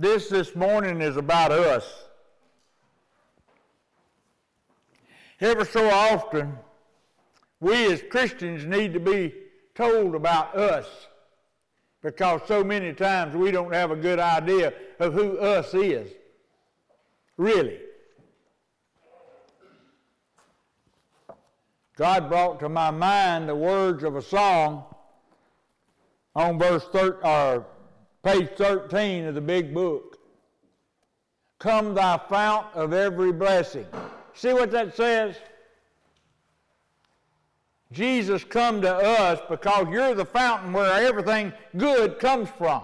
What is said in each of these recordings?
This this morning is about us. Ever so often, we as Christians need to be told about us because so many times we don't have a good idea of who us is. Really. God brought to my mind the words of a song on verse thir- or page 13 of the big book. Come thy fount of every blessing. See what that says? Jesus come to us because you're the fountain where everything good comes from.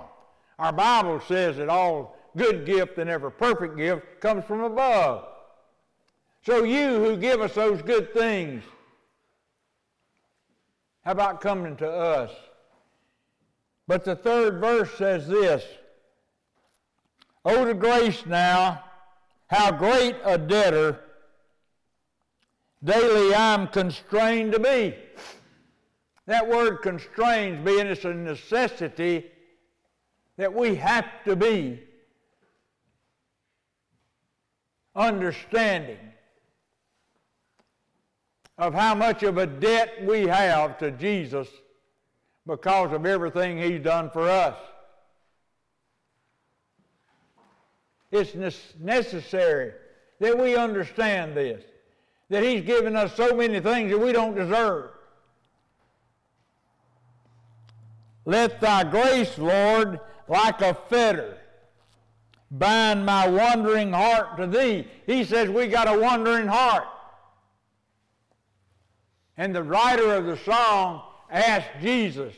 Our Bible says that all good gift and every perfect gift comes from above. So you who give us those good things, how about coming to us? But the third verse says this Oh, to grace now, how great a debtor daily I'm constrained to be. That word constrains being it's a necessity that we have to be understanding of how much of a debt we have to Jesus because of everything he's done for us. It's necessary that we understand this, that he's given us so many things that we don't deserve. Let thy grace, Lord, like a fetter, bind my wandering heart to thee. He says we got a wandering heart. And the writer of the song asked Jesus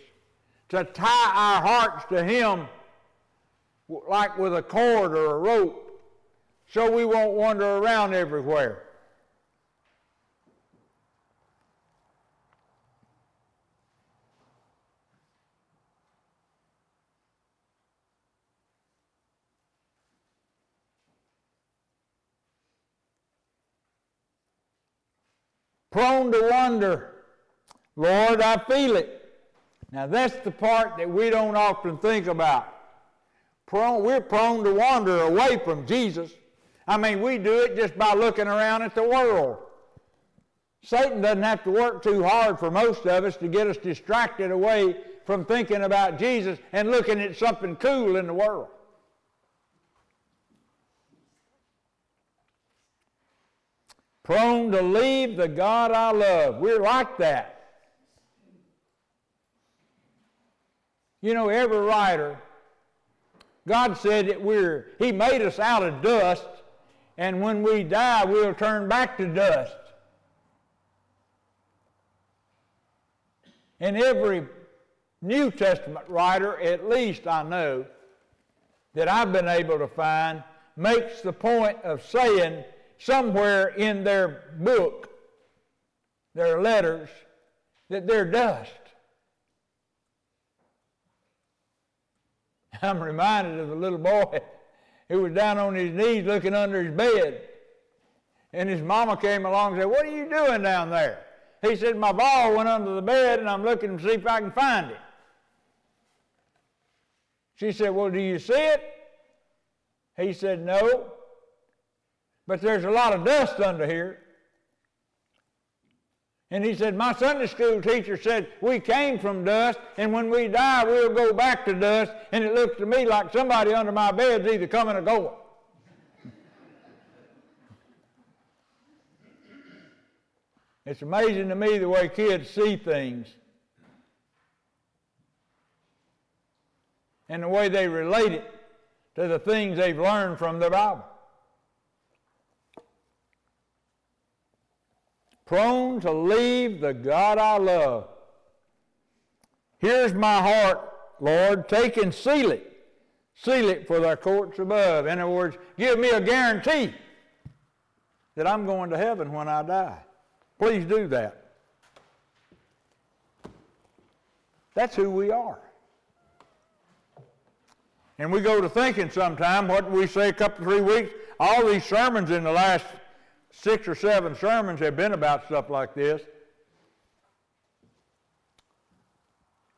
to tie our hearts to him like with a cord or a rope so we won't wander around everywhere. prone to wonder. Lord, I feel it. Now that's the part that we don't often think about. Prone, we're prone to wander away from Jesus. I mean, we do it just by looking around at the world. Satan doesn't have to work too hard for most of us to get us distracted away from thinking about Jesus and looking at something cool in the world. prone to leave the God I love. We're like that. You know, every writer, God said that we're, He made us out of dust, and when we die, we'll turn back to dust. And every New Testament writer, at least I know, that I've been able to find, makes the point of saying somewhere in their book, their letters, that they're dust. I'm reminded of a little boy who was down on his knees looking under his bed. And his mama came along and said, What are you doing down there? He said, My ball went under the bed and I'm looking to see if I can find it. She said, Well, do you see it? He said, No but there's a lot of dust under here. And he said, My Sunday school teacher said, We came from dust, and when we die, we'll go back to dust. And it looks to me like somebody under my bed's either coming or going. it's amazing to me the way kids see things and the way they relate it to the things they've learned from the Bible. Prone to leave the God I love. Here's my heart, Lord. Take and seal it. Seal it for thy courts above. In other words, give me a guarantee that I'm going to heaven when I die. Please do that. That's who we are. And we go to thinking sometime, what we say a couple, three weeks, all these sermons in the last six or seven sermons have been about stuff like this.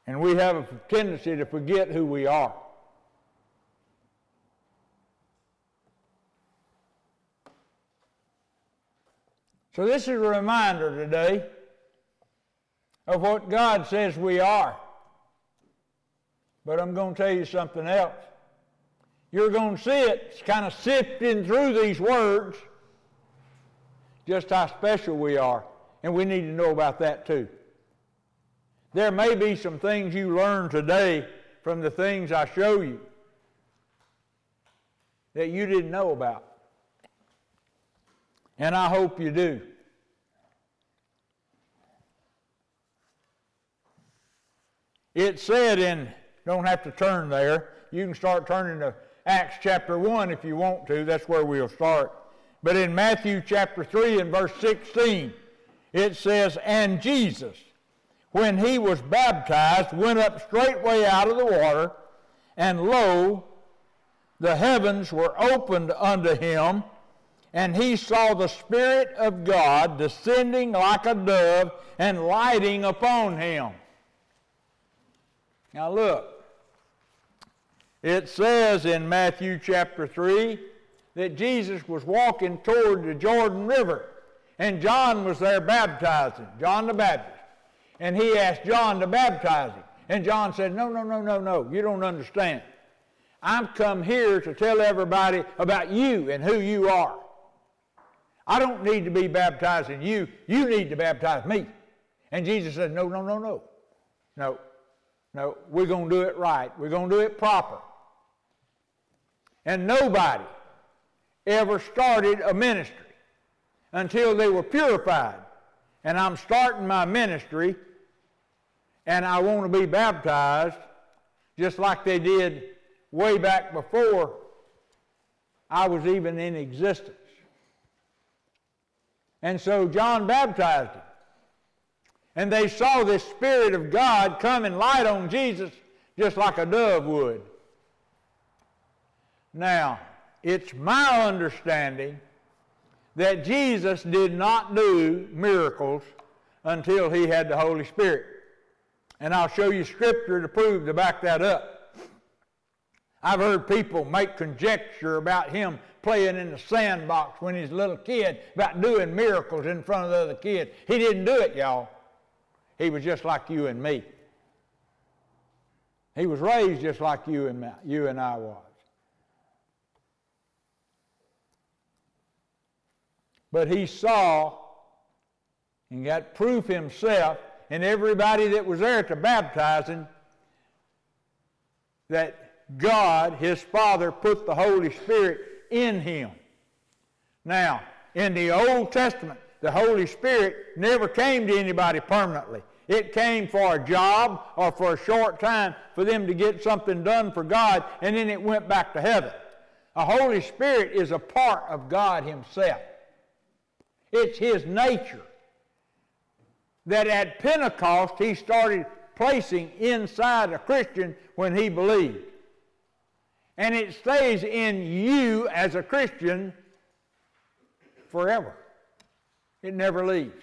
And we have a tendency to forget who we are. So, this is a reminder today of what God says we are. But I'm going to tell you something else. You're going to see it kind of sifting through these words just how special we are. And we need to know about that too. There may be some things you learn today from the things I show you that you didn't know about. And I hope you do. It said in, don't have to turn there, you can start turning to Acts chapter 1 if you want to, that's where we'll start. But in Matthew chapter 3 and verse 16, it says, And Jesus, when he was baptized, went up straightway out of the water, and lo, the heavens were opened unto him, and he saw the Spirit of God descending like a dove and lighting upon him. Now look, it says in Matthew chapter 3 that Jesus was walking toward the Jordan River, and John was there baptizing, John the Baptist. And he asked John to baptize him. And John said, No, no, no, no, no, you don't understand. I've come here to tell everybody about you and who you are. I don't need to be baptizing you. You need to baptize me. And Jesus said, No, no, no, no. No, no, we're going to do it right. We're going to do it proper. And nobody ever started a ministry until they were purified. And I'm starting my ministry and I want to be baptized just like they did way back before I was even in existence. And so John baptized him. And they saw this Spirit of God come and light on Jesus just like a dove would. Now, it's my understanding that Jesus did not do miracles until he had the Holy Spirit. And I'll show you scripture to prove to back that up. I've heard people make conjecture about him playing in the sandbox when he's a little kid about doing miracles in front of the other kids. He didn't do it, y'all. He was just like you and me. He was raised just like you and, you and I was. But he saw and got proof himself and everybody that was there to baptizing that God, his Father, put the Holy Spirit in him. Now, in the Old Testament, the Holy Spirit never came to anybody permanently. It came for a job or for a short time for them to get something done for God, and then it went back to heaven. The Holy Spirit is a part of God Himself. It's His nature that at Pentecost He started placing inside a Christian when he believed. And it stays in you as a Christian forever. It never leaves.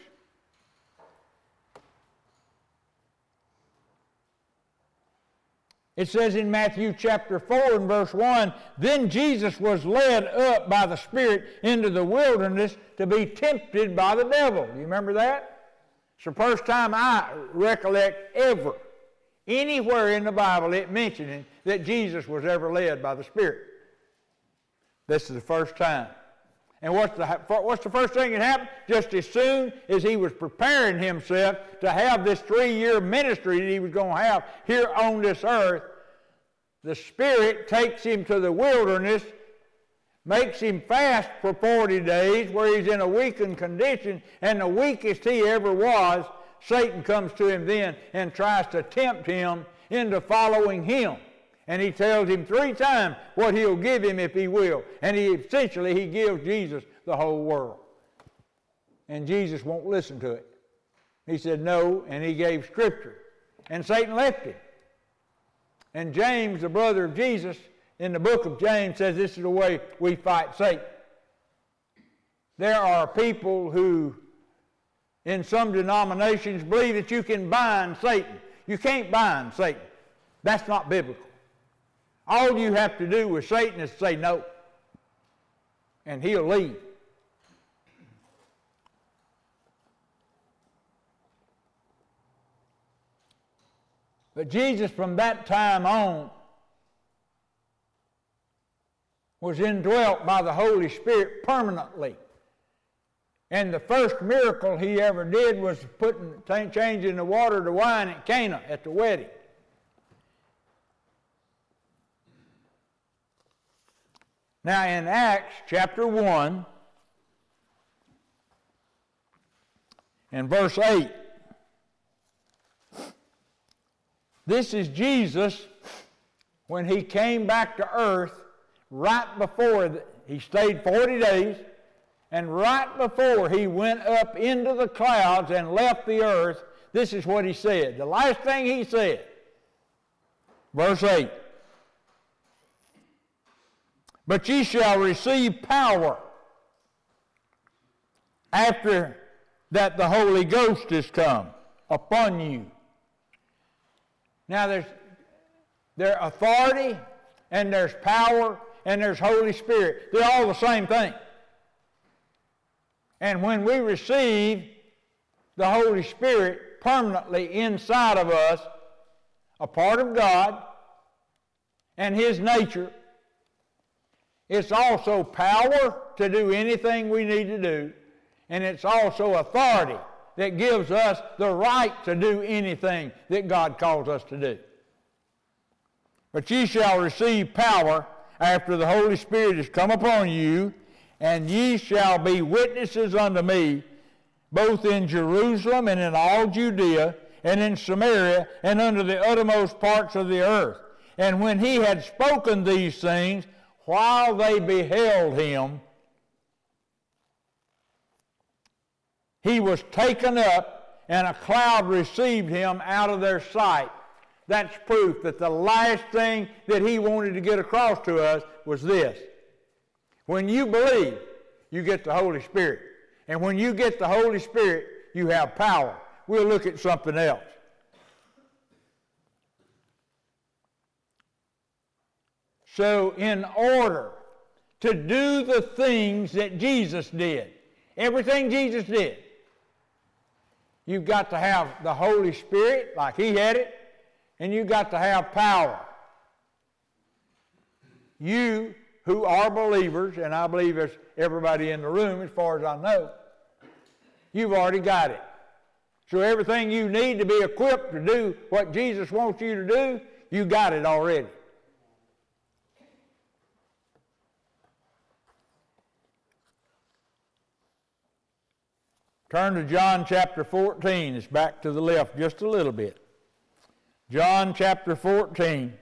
It says in Matthew chapter 4 and verse 1 Then Jesus was led up by the Spirit into the wilderness to be tempted by the devil. Do you remember that? It's the first time I recollect ever, anywhere in the Bible, it mentioning that Jesus was ever led by the Spirit. This is the first time. And what's the, what's the first thing that happened? Just as soon as he was preparing himself to have this three year ministry that he was going to have here on this earth, the Spirit takes him to the wilderness, makes him fast for 40 days where he's in a weakened condition, and the weakest he ever was, Satan comes to him then and tries to tempt him into following him. And he tells him three times what he'll give him if he will. And he essentially he gives Jesus the whole world. And Jesus won't listen to it. He said no, and he gave scripture. And Satan left him. And James, the brother of Jesus, in the book of James says this is the way we fight Satan. There are people who, in some denominations, believe that you can bind Satan. You can't bind Satan. That's not biblical. All you have to do with Satan is say no, and he'll leave. But Jesus, from that time on, was indwelt by the Holy Spirit permanently. And the first miracle he ever did was putting, changing the water to wine at Cana at the wedding. Now, in Acts chapter 1 and verse 8, this is Jesus when he came back to earth right before he stayed 40 days, and right before he went up into the clouds and left the earth, this is what he said. The last thing he said, verse 8 But ye shall receive power after that the Holy Ghost is come upon you. Now there's their authority and there's power and there's Holy Spirit. They're all the same thing. And when we receive the Holy Spirit permanently inside of us, a part of God and His nature, it's also power to do anything we need to do, and it's also authority that gives us the right to do anything that God calls us to do. But ye shall receive power after the Holy Spirit is come upon you, and ye shall be witnesses unto me, both in Jerusalem and in all Judea, and in Samaria, and unto the uttermost parts of the earth. And when he had spoken these things, while they beheld him, he was taken up, and a cloud received him out of their sight. That's proof that the last thing that he wanted to get across to us was this. When you believe, you get the Holy Spirit. And when you get the Holy Spirit, you have power. We'll look at something else. So, in order to do the things that Jesus did, everything Jesus did, you've got to have the Holy Spirit like He had it, and you've got to have power. You who are believers, and I believe there's everybody in the room as far as I know, you've already got it. So everything you need to be equipped to do what Jesus wants you to do, you got it already. Turn to John chapter 14. It's back to the left just a little bit. John chapter 14.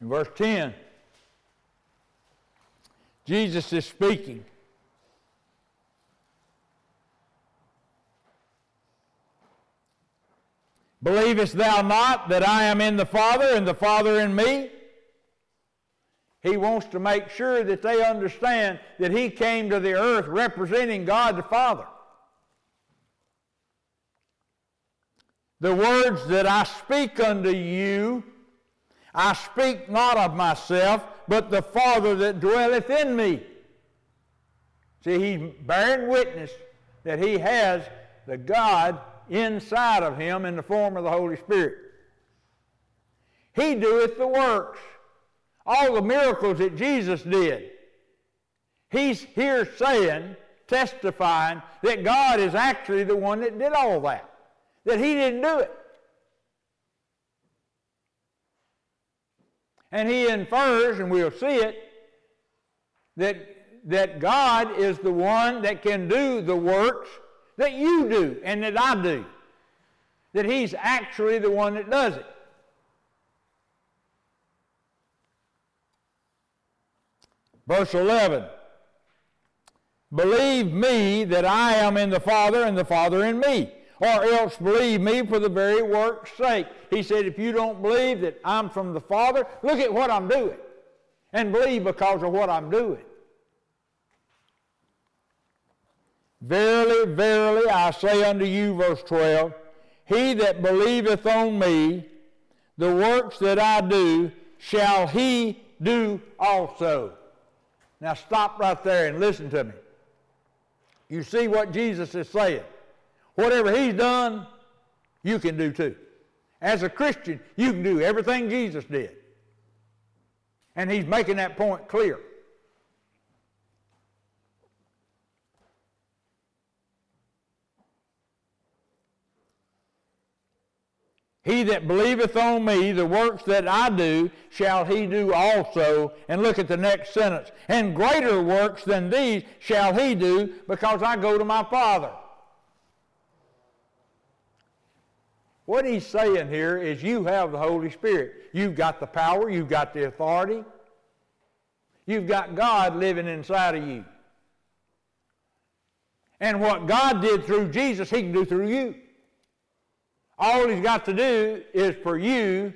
In verse 10, Jesus is speaking. Believest thou not that I am in the Father and the Father in me? He wants to make sure that they understand that he came to the earth representing God the Father. The words that I speak unto you, I speak not of myself, but the Father that dwelleth in me. See, he's bearing witness that he has the God inside of him in the form of the Holy Spirit. He doeth the works all the miracles that Jesus did. He's here saying, testifying, that God is actually the one that did all that, that He didn't do it. And He infers, and we'll see it, that, that God is the one that can do the works that you do and that I do. That He's actually the one that does it. Verse 11 Believe me that I am in the Father and the Father in me, or else believe me for the very work's sake. He said, If you don't believe that I'm from the Father, look at what I'm doing, and believe because of what I'm doing. Verily, verily, I say unto you, verse 12, he that believeth on me, the works that I do, shall he do also. Now stop right there and listen to me. You see what Jesus is saying. Whatever he's done, you can do too. As a Christian, you can do everything Jesus did. And he's making that point clear. He that believeth on me, the works that I do, shall he do also. And look at the next sentence. And greater works than these shall he do, because I go to my Father. What he's saying here is you have the Holy Spirit. You've got the power, you've got the authority, you've got God living inside of you. And what God did through Jesus, he can do through you. All he's got to do is for you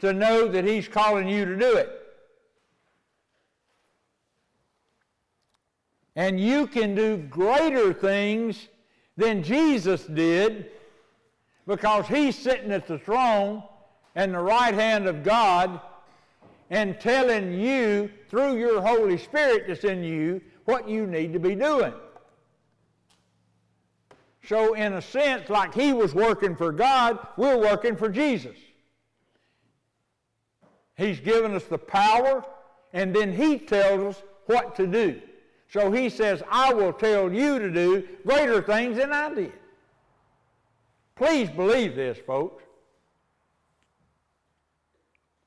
to know that he's calling you to do it. And you can do greater things than Jesus did because he's sitting at the throne and the right hand of God and telling you through your Holy Spirit that's in you what you need to be doing. So, in a sense, like he was working for God, we're working for Jesus. He's given us the power, and then he tells us what to do. So he says, I will tell you to do greater things than I did. Please believe this, folks.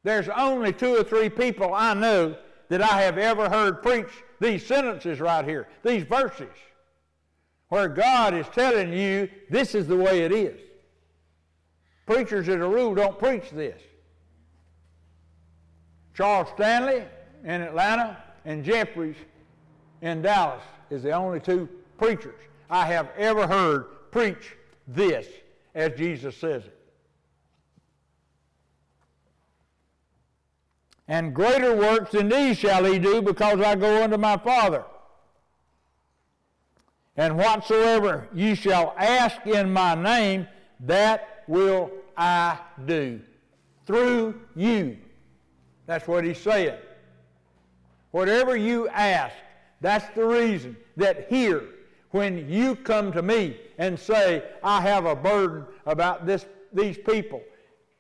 There's only two or three people I know that I have ever heard preach these sentences right here, these verses where God is telling you this is the way it is. Preachers, as a rule, don't preach this. Charles Stanley in Atlanta and Jeffress in Dallas is the only two preachers I have ever heard preach this as Jesus says it. And greater works than these shall he do because I go unto my Father. And whatsoever you shall ask in my name, that will I do. Through you. That's what he's saying. Whatever you ask, that's the reason that here, when you come to me and say, I have a burden about this, these people,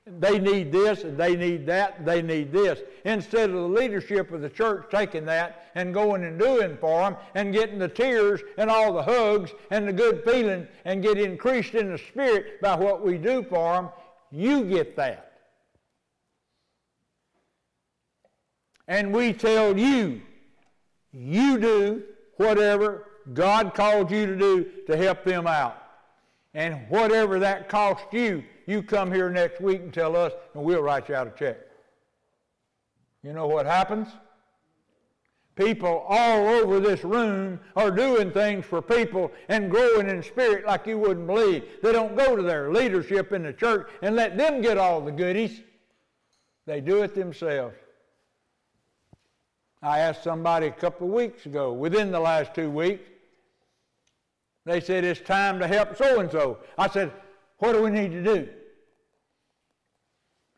they need this and they need that, and they need this. Instead of the leadership of the church taking that and going and doing for them and getting the tears and all the hugs and the good feeling and get increased in the spirit by what we do for them, you get that. And we tell you, you do whatever God called you to do to help them out. And whatever that costs you, you come here next week and tell us, and we'll write you out a check. You know what happens? People all over this room are doing things for people and growing in spirit like you wouldn't believe. They don't go to their leadership in the church and let them get all the goodies. They do it themselves. I asked somebody a couple of weeks ago, within the last two weeks, they said, it's time to help so and so. I said, what do we need to do?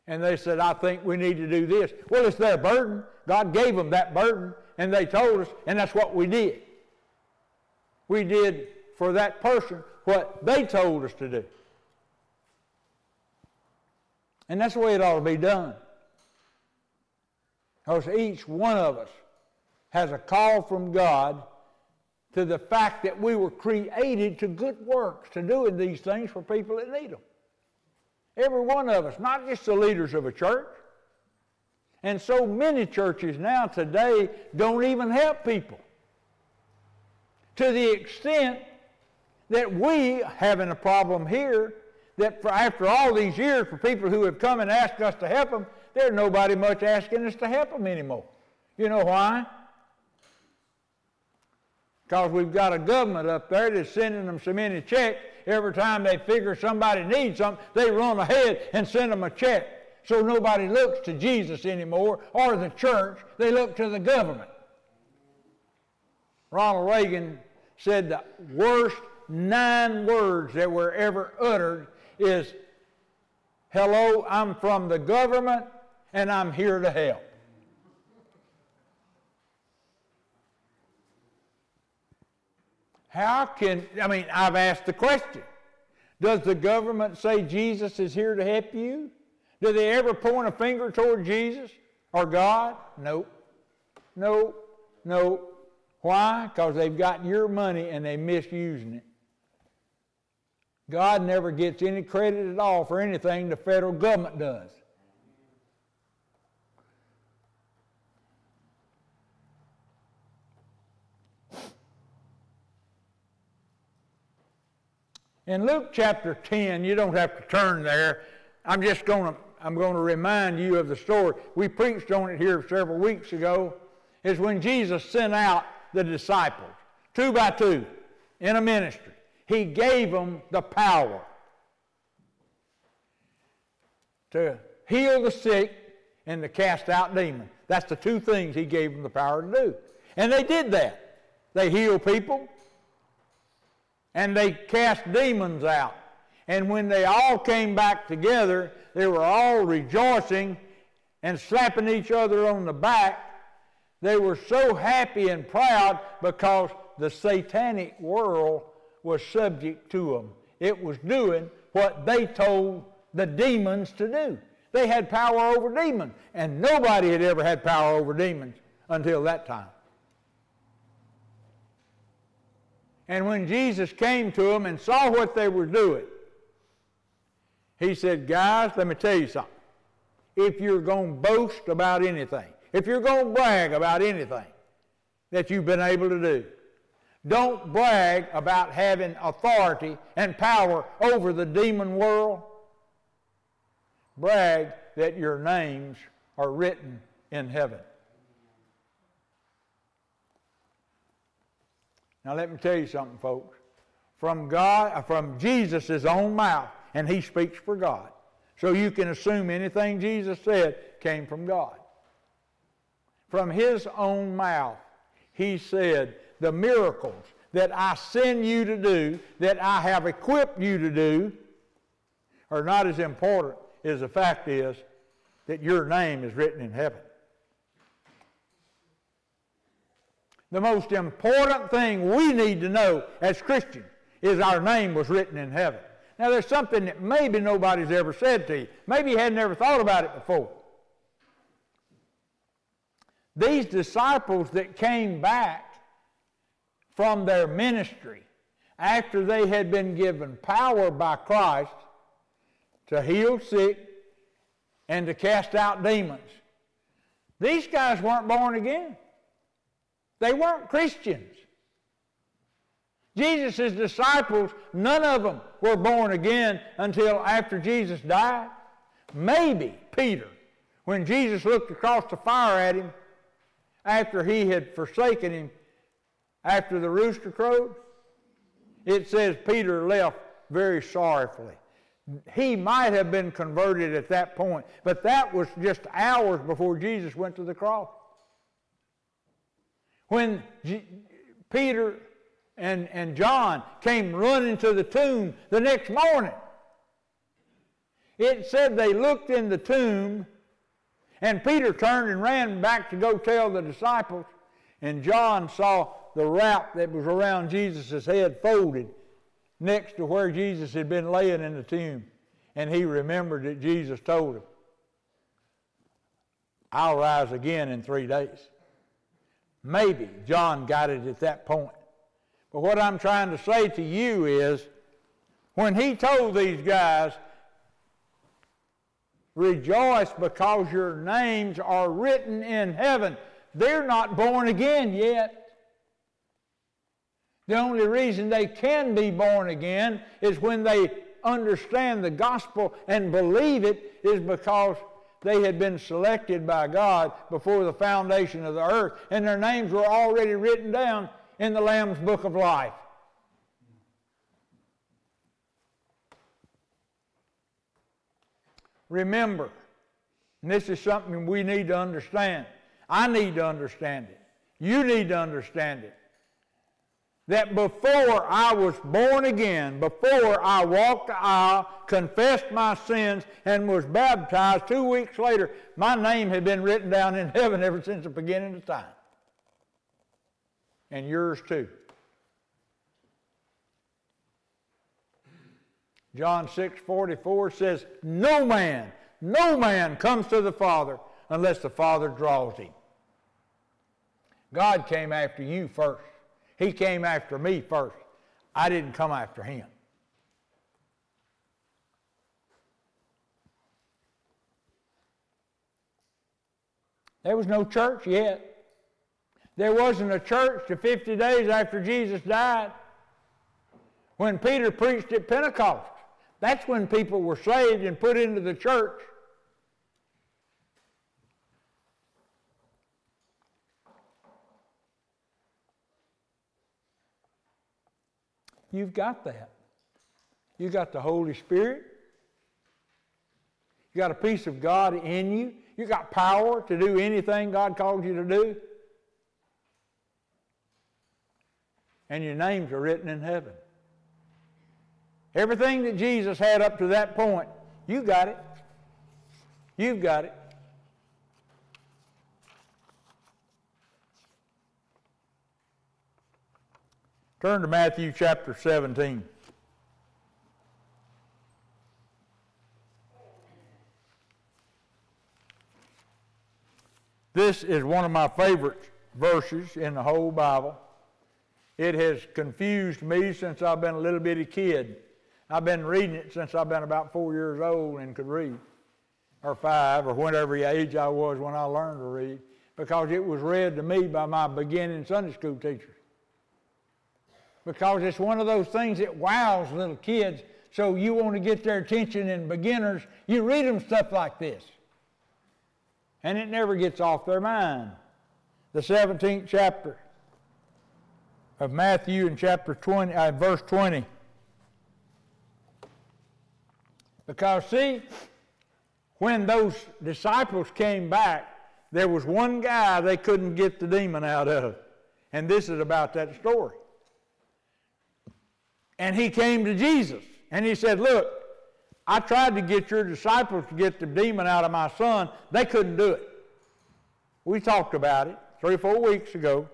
And they said, I think we need to do this. Well, it's their burden. God gave them that burden, and they told us, and that's what we did. We did for that person what they told us to do. And that's the way it ought to be done. Because each one of us has a call from God to the fact that we were created to good works, to doing these things for people that need them. Every one of us, not just the leaders of a church. And so many churches now today don't even help people. To the extent that we having a problem here, that for, after all these years, for people who have come and asked us to help them, there's nobody much asking us to help them anymore. You know why? Because we've got a government up there that's sending them so many checks. Every time they figure somebody needs something, they run ahead and send them a check. So nobody looks to Jesus anymore or the church. They look to the government. Ronald Reagan said the worst nine words that were ever uttered is, Hello, I'm from the government and I'm here to help. How can, I mean, I've asked the question Does the government say Jesus is here to help you? Do they ever point a finger toward Jesus or God? Nope. Nope. Nope. Why? Because they've got your money and they're misusing it. God never gets any credit at all for anything the federal government does. In Luke chapter 10, you don't have to turn there. I'm just going to I'm going to remind you of the story. We preached on it here several weeks ago. Is when Jesus sent out the disciples, two by two, in a ministry. He gave them the power to heal the sick and to cast out demons. That's the two things he gave them the power to do. And they did that. They healed people and they cast demons out. And when they all came back together, they were all rejoicing and slapping each other on the back. They were so happy and proud because the satanic world was subject to them. It was doing what they told the demons to do. They had power over demons, and nobody had ever had power over demons until that time. And when Jesus came to them and saw what they were doing, he said, Guys, let me tell you something. If you're going to boast about anything, if you're going to brag about anything that you've been able to do, don't brag about having authority and power over the demon world. Brag that your names are written in heaven. Now let me tell you something, folks. From God, uh, from Jesus' own mouth, and he speaks for God. So you can assume anything Jesus said came from God. From his own mouth, he said, the miracles that I send you to do, that I have equipped you to do, are not as important as the fact is that your name is written in heaven. The most important thing we need to know as Christians is our name was written in heaven. Now, there's something that maybe nobody's ever said to you. Maybe you hadn't ever thought about it before. These disciples that came back from their ministry after they had been given power by Christ to heal sick and to cast out demons. These guys weren't born again. They weren't Christians. Jesus' disciples, none of them were born again until after Jesus died. Maybe Peter, when Jesus looked across the fire at him after he had forsaken him after the rooster crowed, it says Peter left very sorrowfully. He might have been converted at that point, but that was just hours before Jesus went to the cross. When G- Peter and, and John came running to the tomb the next morning, it said they looked in the tomb, and Peter turned and ran back to go tell the disciples, and John saw the wrap that was around Jesus' head folded next to where Jesus had been laying in the tomb. And he remembered that Jesus told him, I'll rise again in three days. Maybe John got it at that point. But what I'm trying to say to you is when he told these guys, rejoice because your names are written in heaven, they're not born again yet. The only reason they can be born again is when they understand the gospel and believe it, is because they had been selected by God before the foundation of the earth, and their names were already written down in the Lamb's book of life. Remember, and this is something we need to understand. I need to understand it. You need to understand it that before I was born again, before I walked the aisle, confessed my sins, and was baptized two weeks later, my name had been written down in heaven ever since the beginning of time. And yours too. John 6 44 says, No man, no man comes to the Father unless the Father draws him. God came after you first. He came after me first. I didn't come after him. There was no church yet. There wasn't a church to 50 days after Jesus died. When Peter preached at Pentecost, that's when people were saved and put into the church. You've got that. You got the Holy Spirit. You got a piece of God in you. You got power to do anything God calls you to do. And your names are written in heaven. Everything that Jesus had up to that point, you got it. You've got it. Turn to Matthew chapter 17. This is one of my favorite verses in the whole Bible. It has confused me since I've been a little bitty kid. I've been reading it since I've been about four years old and could read, or five, or whatever age I was when I learned to read, because it was read to me by my beginning Sunday school teacher because it's one of those things that wows little kids. So you want to get their attention in beginners, you read them stuff like this. And it never gets off their mind. The 17th chapter of Matthew in chapter 20, uh, verse 20. Because see, when those disciples came back, there was one guy they couldn't get the demon out of. And this is about that story. And he came to Jesus and he said, Look, I tried to get your disciples to get the demon out of my son. They couldn't do it. We talked about it three or four weeks ago.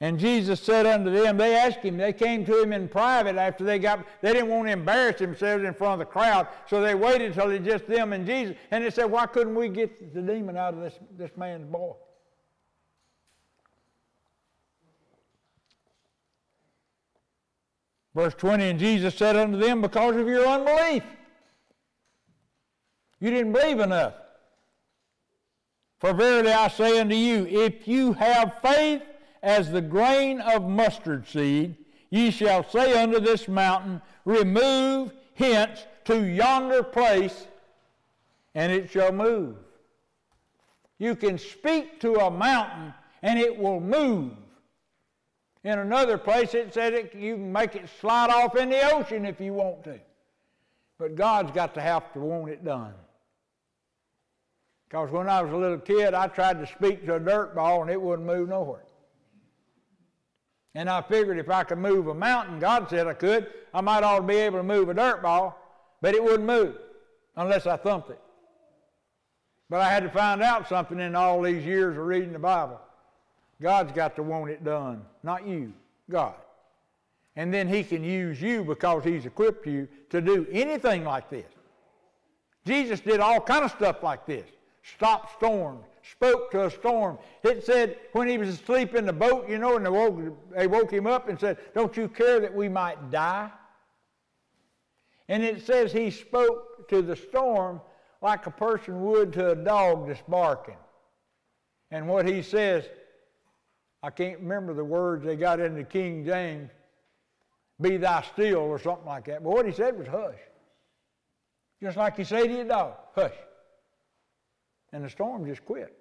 And Jesus said unto them, they asked him, they came to him in private after they got, they didn't want to embarrass themselves in front of the crowd, so they waited until it just them and Jesus. And they said, why couldn't we get the demon out of this, this man's boy? Verse 20, and Jesus said unto them, Because of your unbelief. You didn't believe enough. For verily I say unto you, if you have faith as the grain of mustard seed, ye shall say unto this mountain, Remove hence to yonder place, and it shall move. You can speak to a mountain, and it will move. In another place, it said it, you can make it slide off in the ocean if you want to. But God's got to have to want it done. Because when I was a little kid, I tried to speak to a dirt ball and it wouldn't move nowhere. And I figured if I could move a mountain, God said I could, I might ought to be able to move a dirt ball, but it wouldn't move unless I thumped it. But I had to find out something in all these years of reading the Bible. God's got to want it done, not you, God. And then He can use you because He's equipped you to do anything like this. Jesus did all kind of stuff like this. Stopped storms, spoke to a storm. It said when he was asleep in the boat, you know, and they woke, they woke him up and said, Don't you care that we might die? And it says he spoke to the storm like a person would to a dog that's barking. And what he says, I can't remember the words they got into King James, be thou still or something like that. But what he said was hush. Just like you say to your dog, hush. And the storm just quit.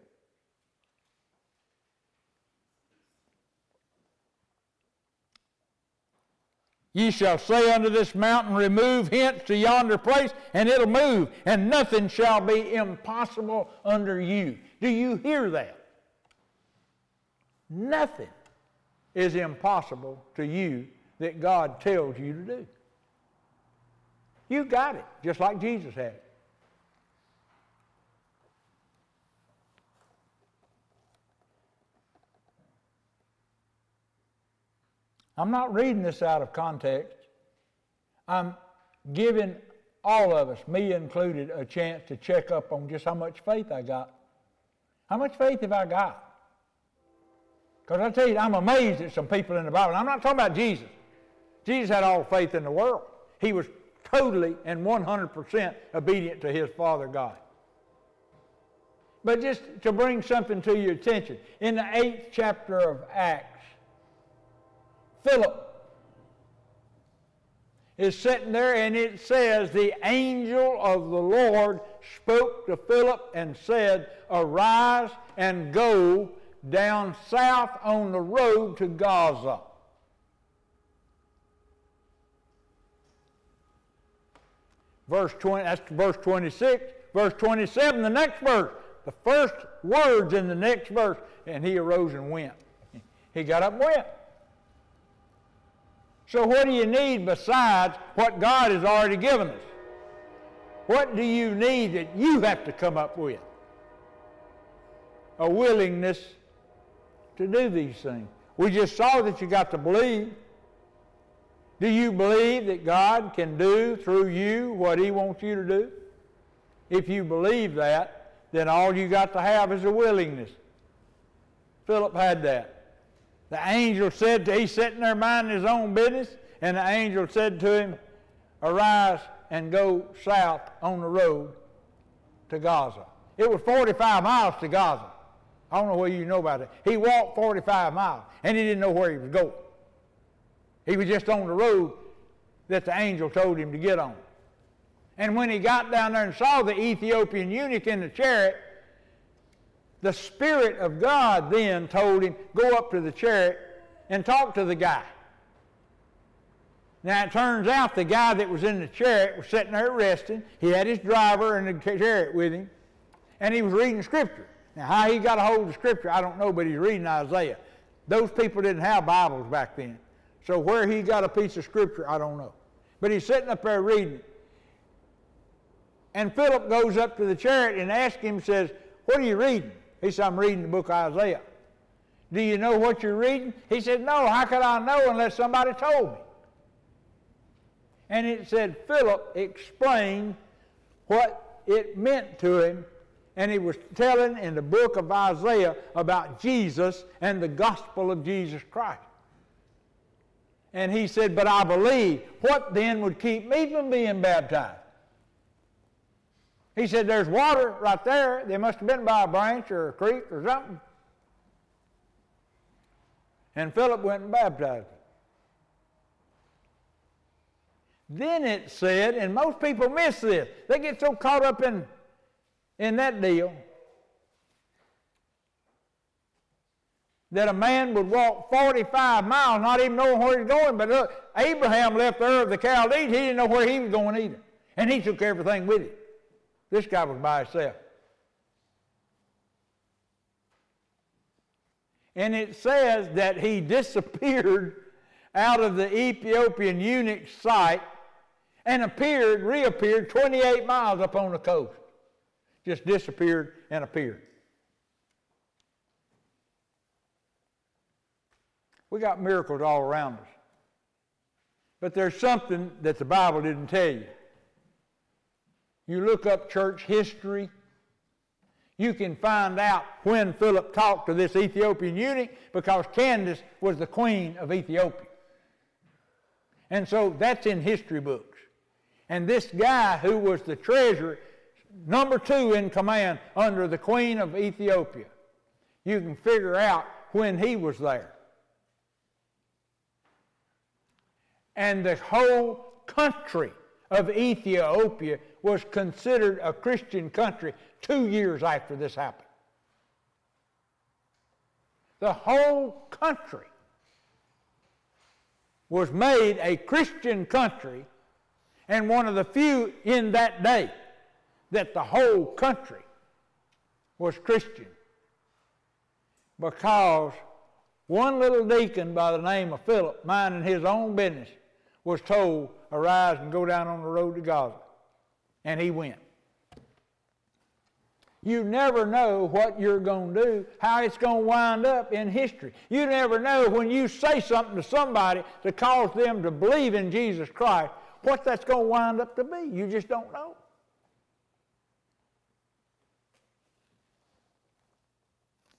Ye shall say unto this mountain, Remove hence to yonder place, and it'll move, and nothing shall be impossible under you. Do you hear that? Nothing is impossible to you that God tells you to do. You got it, just like Jesus had. I'm not reading this out of context. I'm giving all of us, me included, a chance to check up on just how much faith I got. How much faith have I got? Because I tell you, I'm amazed at some people in the Bible. I'm not talking about Jesus. Jesus had all faith in the world. He was totally and 100% obedient to his Father God. But just to bring something to your attention, in the eighth chapter of Acts, Philip is sitting there and it says, The angel of the Lord spoke to Philip and said, Arise and go down south on the road to Gaza. Verse 20, that's verse 26. Verse 27, the next verse. The first words in the next verse, and he arose and went. He got up and went. So, what do you need besides what God has already given us? What do you need that you have to come up with? A willingness to do these things. We just saw that you got to believe. Do you believe that God can do through you what He wants you to do? If you believe that, then all you got to have is a willingness. Philip had that. The angel said to, he's sitting there minding his own business, and the angel said to him, Arise and go south on the road to Gaza. It was 45 miles to Gaza. I don't know whether you know about it. He walked 45 miles, and he didn't know where he was going. He was just on the road that the angel told him to get on. And when he got down there and saw the Ethiopian eunuch in the chariot, the Spirit of God then told him, Go up to the chariot and talk to the guy. Now it turns out the guy that was in the chariot was sitting there resting. He had his driver in the chariot with him, and he was reading Scripture. Now, how he got a hold of Scripture, I don't know, but he's reading Isaiah. Those people didn't have Bibles back then. So where he got a piece of Scripture, I don't know. But he's sitting up there reading. And Philip goes up to the chariot and asks him, says, What are you reading? He said, I'm reading the book of Isaiah. Do you know what you're reading? He said, No, how could I know unless somebody told me? And it said, Philip explained what it meant to him and he was telling in the book of Isaiah about Jesus and the gospel of Jesus Christ. And he said, But I believe. What then would keep me from being baptized? He said, There's water right there. They must have been by a branch or a creek or something. And Philip went and baptized him. Then it said, and most people miss this, they get so caught up in in that deal that a man would walk 45 miles not even knowing where he's going. But look, Abraham left Ur of the Chaldees. He didn't know where he was going either. And he took everything with him. This guy was by himself. And it says that he disappeared out of the Ethiopian eunuch's sight and appeared, reappeared 28 miles up on the coast just disappeared and appeared. We got miracles all around us. But there's something that the Bible didn't tell you. You look up church history, you can find out when Philip talked to this Ethiopian eunuch because Candace was the queen of Ethiopia. And so that's in history books. And this guy who was the treasurer number two in command under the Queen of Ethiopia. You can figure out when he was there. And the whole country of Ethiopia was considered a Christian country two years after this happened. The whole country was made a Christian country and one of the few in that day that the whole country was Christian because one little deacon by the name of Philip, minding his own business, was told, Arise and go down on the road to Gaza. And he went. You never know what you're going to do, how it's going to wind up in history. You never know when you say something to somebody to cause them to believe in Jesus Christ, what that's going to wind up to be. You just don't know.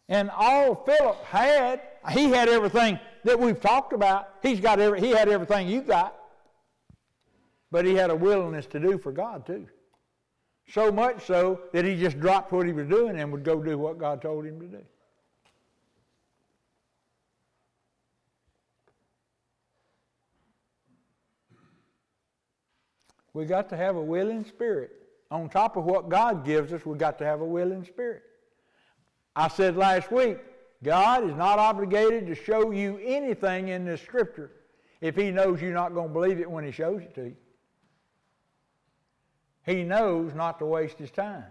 And all Philip had, he had everything that we've talked about. He's got every, he had everything you got. But he had a willingness to do for God too. So much so that he just dropped what he was doing and would go do what God told him to do. We got to have a willing spirit. On top of what God gives us, we got to have a willing spirit. I said last week, God is not obligated to show you anything in this scripture if He knows you're not going to believe it when He shows it to you. He knows not to waste His time.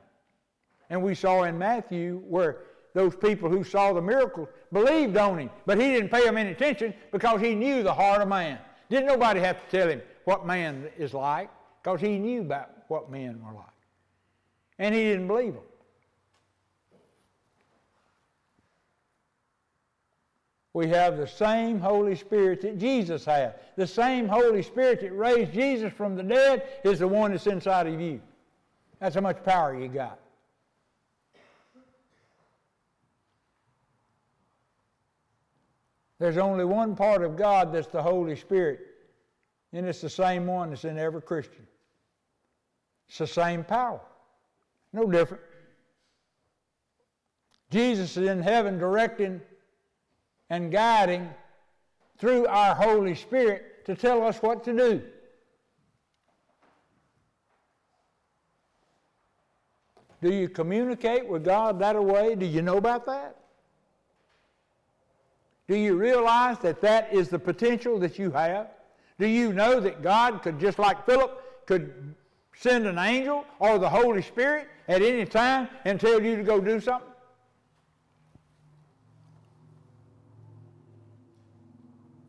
And we saw in Matthew where those people who saw the miracles believed on Him, but He didn't pay them any attention because He knew the heart of man. Didn't nobody have to tell Him what man is like because He knew about what men were like. And He didn't believe them. We have the same Holy Spirit that Jesus had. The same Holy Spirit that raised Jesus from the dead is the one that's inside of you. That's how much power you got. There's only one part of God that's the Holy Spirit, and it's the same one that's in every Christian. It's the same power. No different. Jesus is in heaven directing and guiding through our Holy Spirit to tell us what to do. Do you communicate with God that way? Do you know about that? Do you realize that that is the potential that you have? Do you know that God could, just like Philip, could send an angel or the Holy Spirit at any time and tell you to go do something?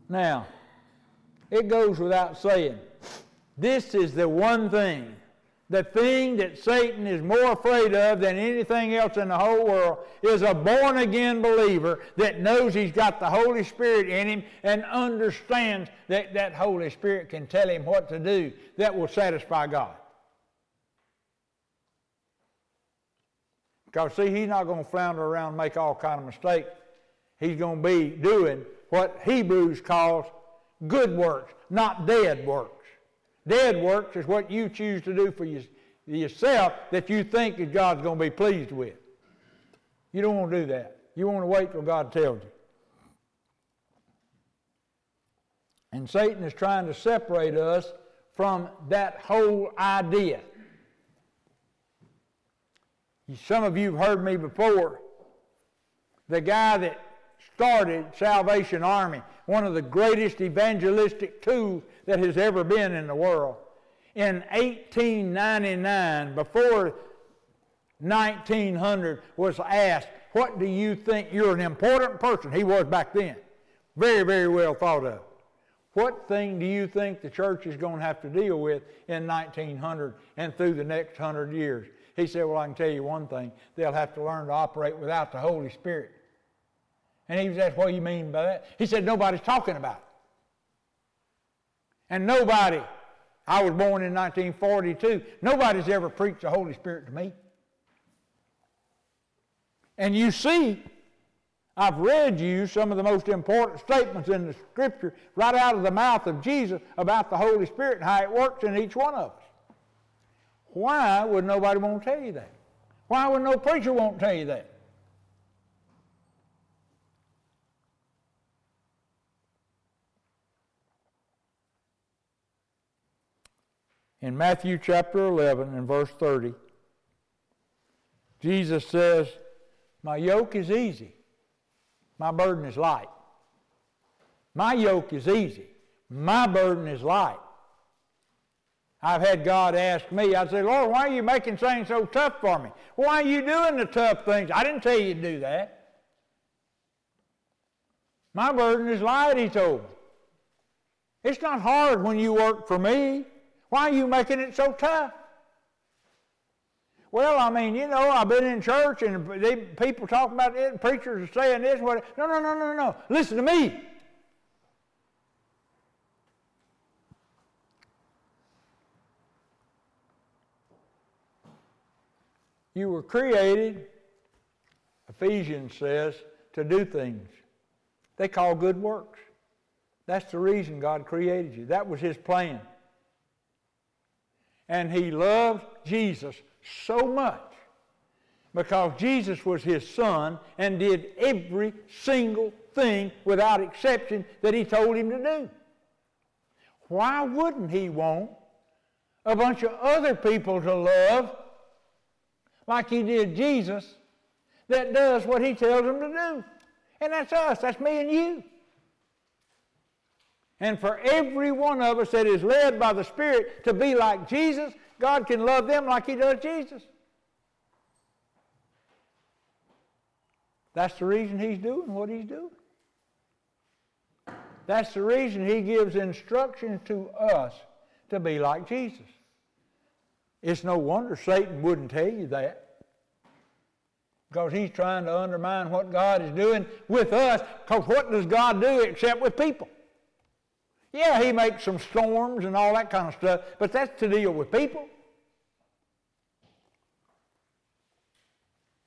Now, it goes without saying, this is the one thing, the thing that Satan is more afraid of than anything else in the whole world is a born again believer that knows he's got the Holy Spirit in him and understands that that Holy Spirit can tell him what to do that will satisfy God. Because see, he's not going to flounder around and make all kind of mistakes. He's going to be doing what Hebrews calls good works, not dead works. Dead works is what you choose to do for yourself that you think that God's going to be pleased with. You don't want to do that. You want to wait till God tells you. And Satan is trying to separate us from that whole idea. Some of you have heard me before. The guy that started Salvation Army, one of the greatest evangelistic tools that has ever been in the world. In 1899, before 1900 was asked, What do you think? You're an important person. He was back then. Very, very well thought of. What thing do you think the church is going to have to deal with in 1900 and through the next hundred years? He said, Well, I can tell you one thing. They'll have to learn to operate without the Holy Spirit. And he was asked, What do you mean by that? He said, Nobody's talking about it. And nobody, I was born in 1942, nobody's ever preached the Holy Spirit to me. And you see, I've read you some of the most important statements in the Scripture right out of the mouth of Jesus about the Holy Spirit and how it works in each one of us. Why would nobody want to tell you that? Why would no preacher want to tell you that? In Matthew chapter 11 and verse 30, Jesus says, My yoke is easy, my burden is light. My yoke is easy, my burden is light. I've had God ask me, I say, Lord, why are you making things so tough for me? Why are you doing the tough things? I didn't tell you to do that. My burden is light, he told me. It's not hard when you work for me. Why are you making it so tough? Well, I mean, you know, I've been in church and they, people talk about it and preachers are saying this. What? No, no, no, no, no. Listen to me. You were created, Ephesians says, to do things they call good works. That's the reason God created you. That was His plan. And He loved Jesus so much because Jesus was His Son and did every single thing without exception that He told Him to do. Why wouldn't He want a bunch of other people to love like He did Jesus that does what He tells them to do? And that's us, that's me and you. And for every one of us that is led by the Spirit to be like Jesus, God can love them like He does Jesus. That's the reason He's doing what He's doing. That's the reason He gives instructions to us to be like Jesus. It's no wonder Satan wouldn't tell you that. Because he's trying to undermine what God is doing with us. Because what does God do except with people? Yeah, he makes some storms and all that kind of stuff, but that's to deal with people.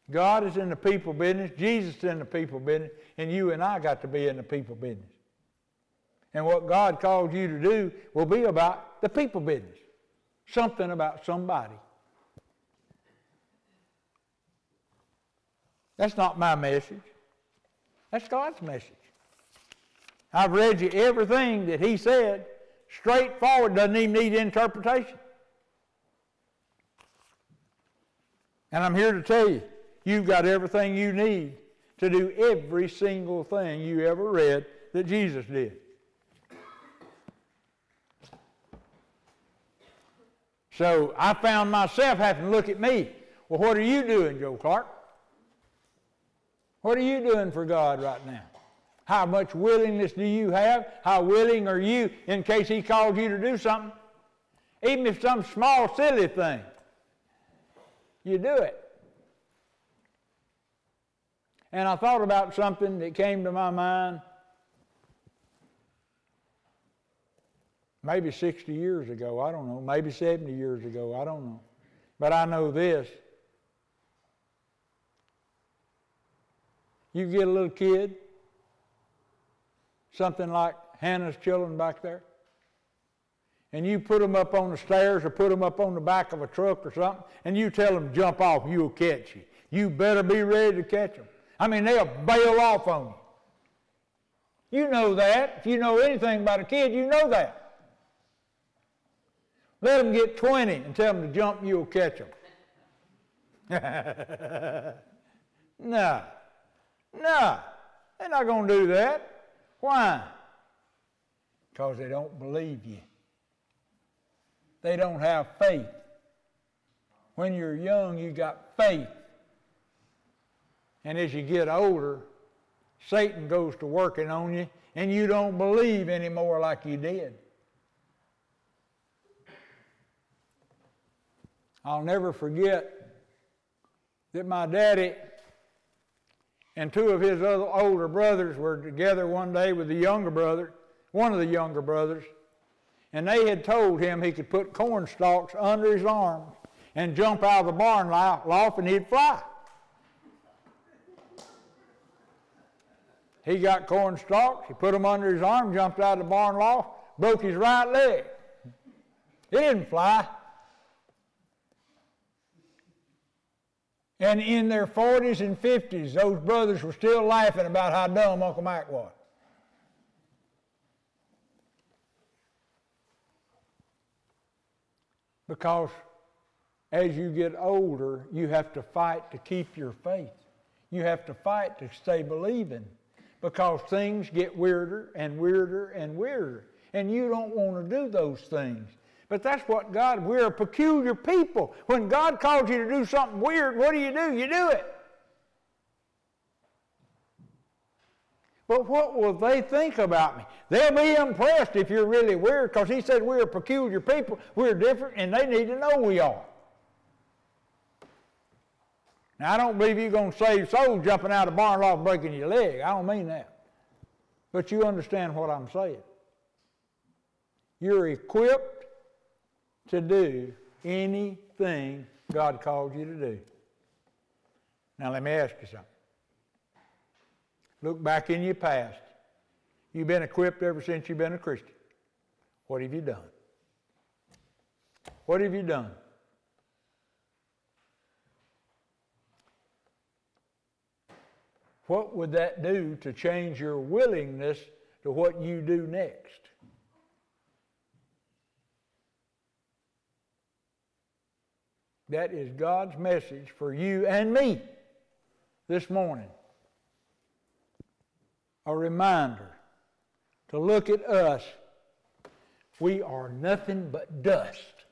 God is in the people business, Jesus is in the people business, and you and I got to be in the people business. And what God calls you to do will be about the people business. Something about somebody. That's not my message. That's God's message. I've read you everything that he said, straightforward, doesn't even need interpretation. And I'm here to tell you, you've got everything you need to do every single thing you ever read that Jesus did. So I found myself having to look at me. Well, what are you doing, Joe Clark? What are you doing for God right now? How much willingness do you have? How willing are you in case He calls you to do something? Even if some small, silly thing, you do it. And I thought about something that came to my mind maybe 60 years ago, I don't know, maybe 70 years ago, I don't know. But I know this. You get a little kid, something like Hannah's children back there, and you put them up on the stairs or put them up on the back of a truck or something, and you tell them jump off, you'll catch you. You better be ready to catch them. I mean, they'll bail off on you. You know that. If you know anything about a kid, you know that. Let them get 20 and tell them to jump, you'll catch them. no. No. They're not going to do that. Why? Because they don't believe you. They don't have faith. When you're young, you got faith. And as you get older, Satan goes to working on you, and you don't believe anymore like you did. I'll never forget that my daddy and two of his other older brothers were together one day with the younger brother, one of the younger brothers, and they had told him he could put corn stalks under his arms and jump out of the barn loft and he'd fly. He got corn stalks, he put them under his arm, jumped out of the barn loft, broke his right leg. He didn't fly. And in their 40s and 50s, those brothers were still laughing about how dumb Uncle Mike was. Because as you get older, you have to fight to keep your faith. You have to fight to stay believing because things get weirder and weirder and weirder. And you don't want to do those things. But that's what God, we're a peculiar people. When God calls you to do something weird, what do you do? You do it. But what will they think about me? They'll be impressed if you're really weird because he said we're a peculiar people, we're different, and they need to know we are. Now, I don't believe you're going to save souls jumping out of barn loft breaking your leg. I don't mean that. But you understand what I'm saying. You're equipped to do anything God called you to do. Now, let me ask you something. Look back in your past. You've been equipped ever since you've been a Christian. What have you done? What have you done? What would that do to change your willingness to what you do next? That is God's message for you and me this morning. A reminder to look at us. We are nothing but dust.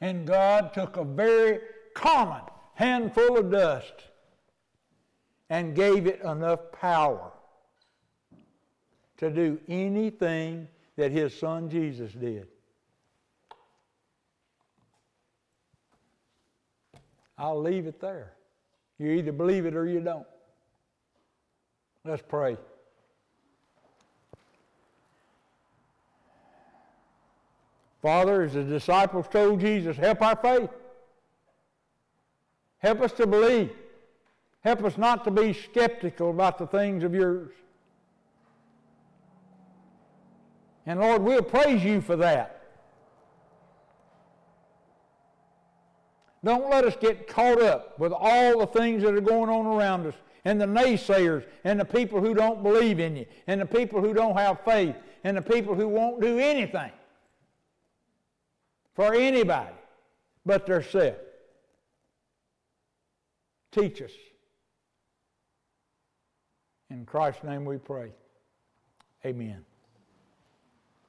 And God took a very common handful of dust and gave it enough power to do anything that his son Jesus did. I'll leave it there. You either believe it or you don't. Let's pray. Father, as the disciples told Jesus, help our faith. Help us to believe. Help us not to be skeptical about the things of yours. And Lord, we'll praise you for that. Don't let us get caught up with all the things that are going on around us and the naysayers and the people who don't believe in you and the people who don't have faith and the people who won't do anything for anybody but theirself. Teach us. In Christ's name we pray. Amen.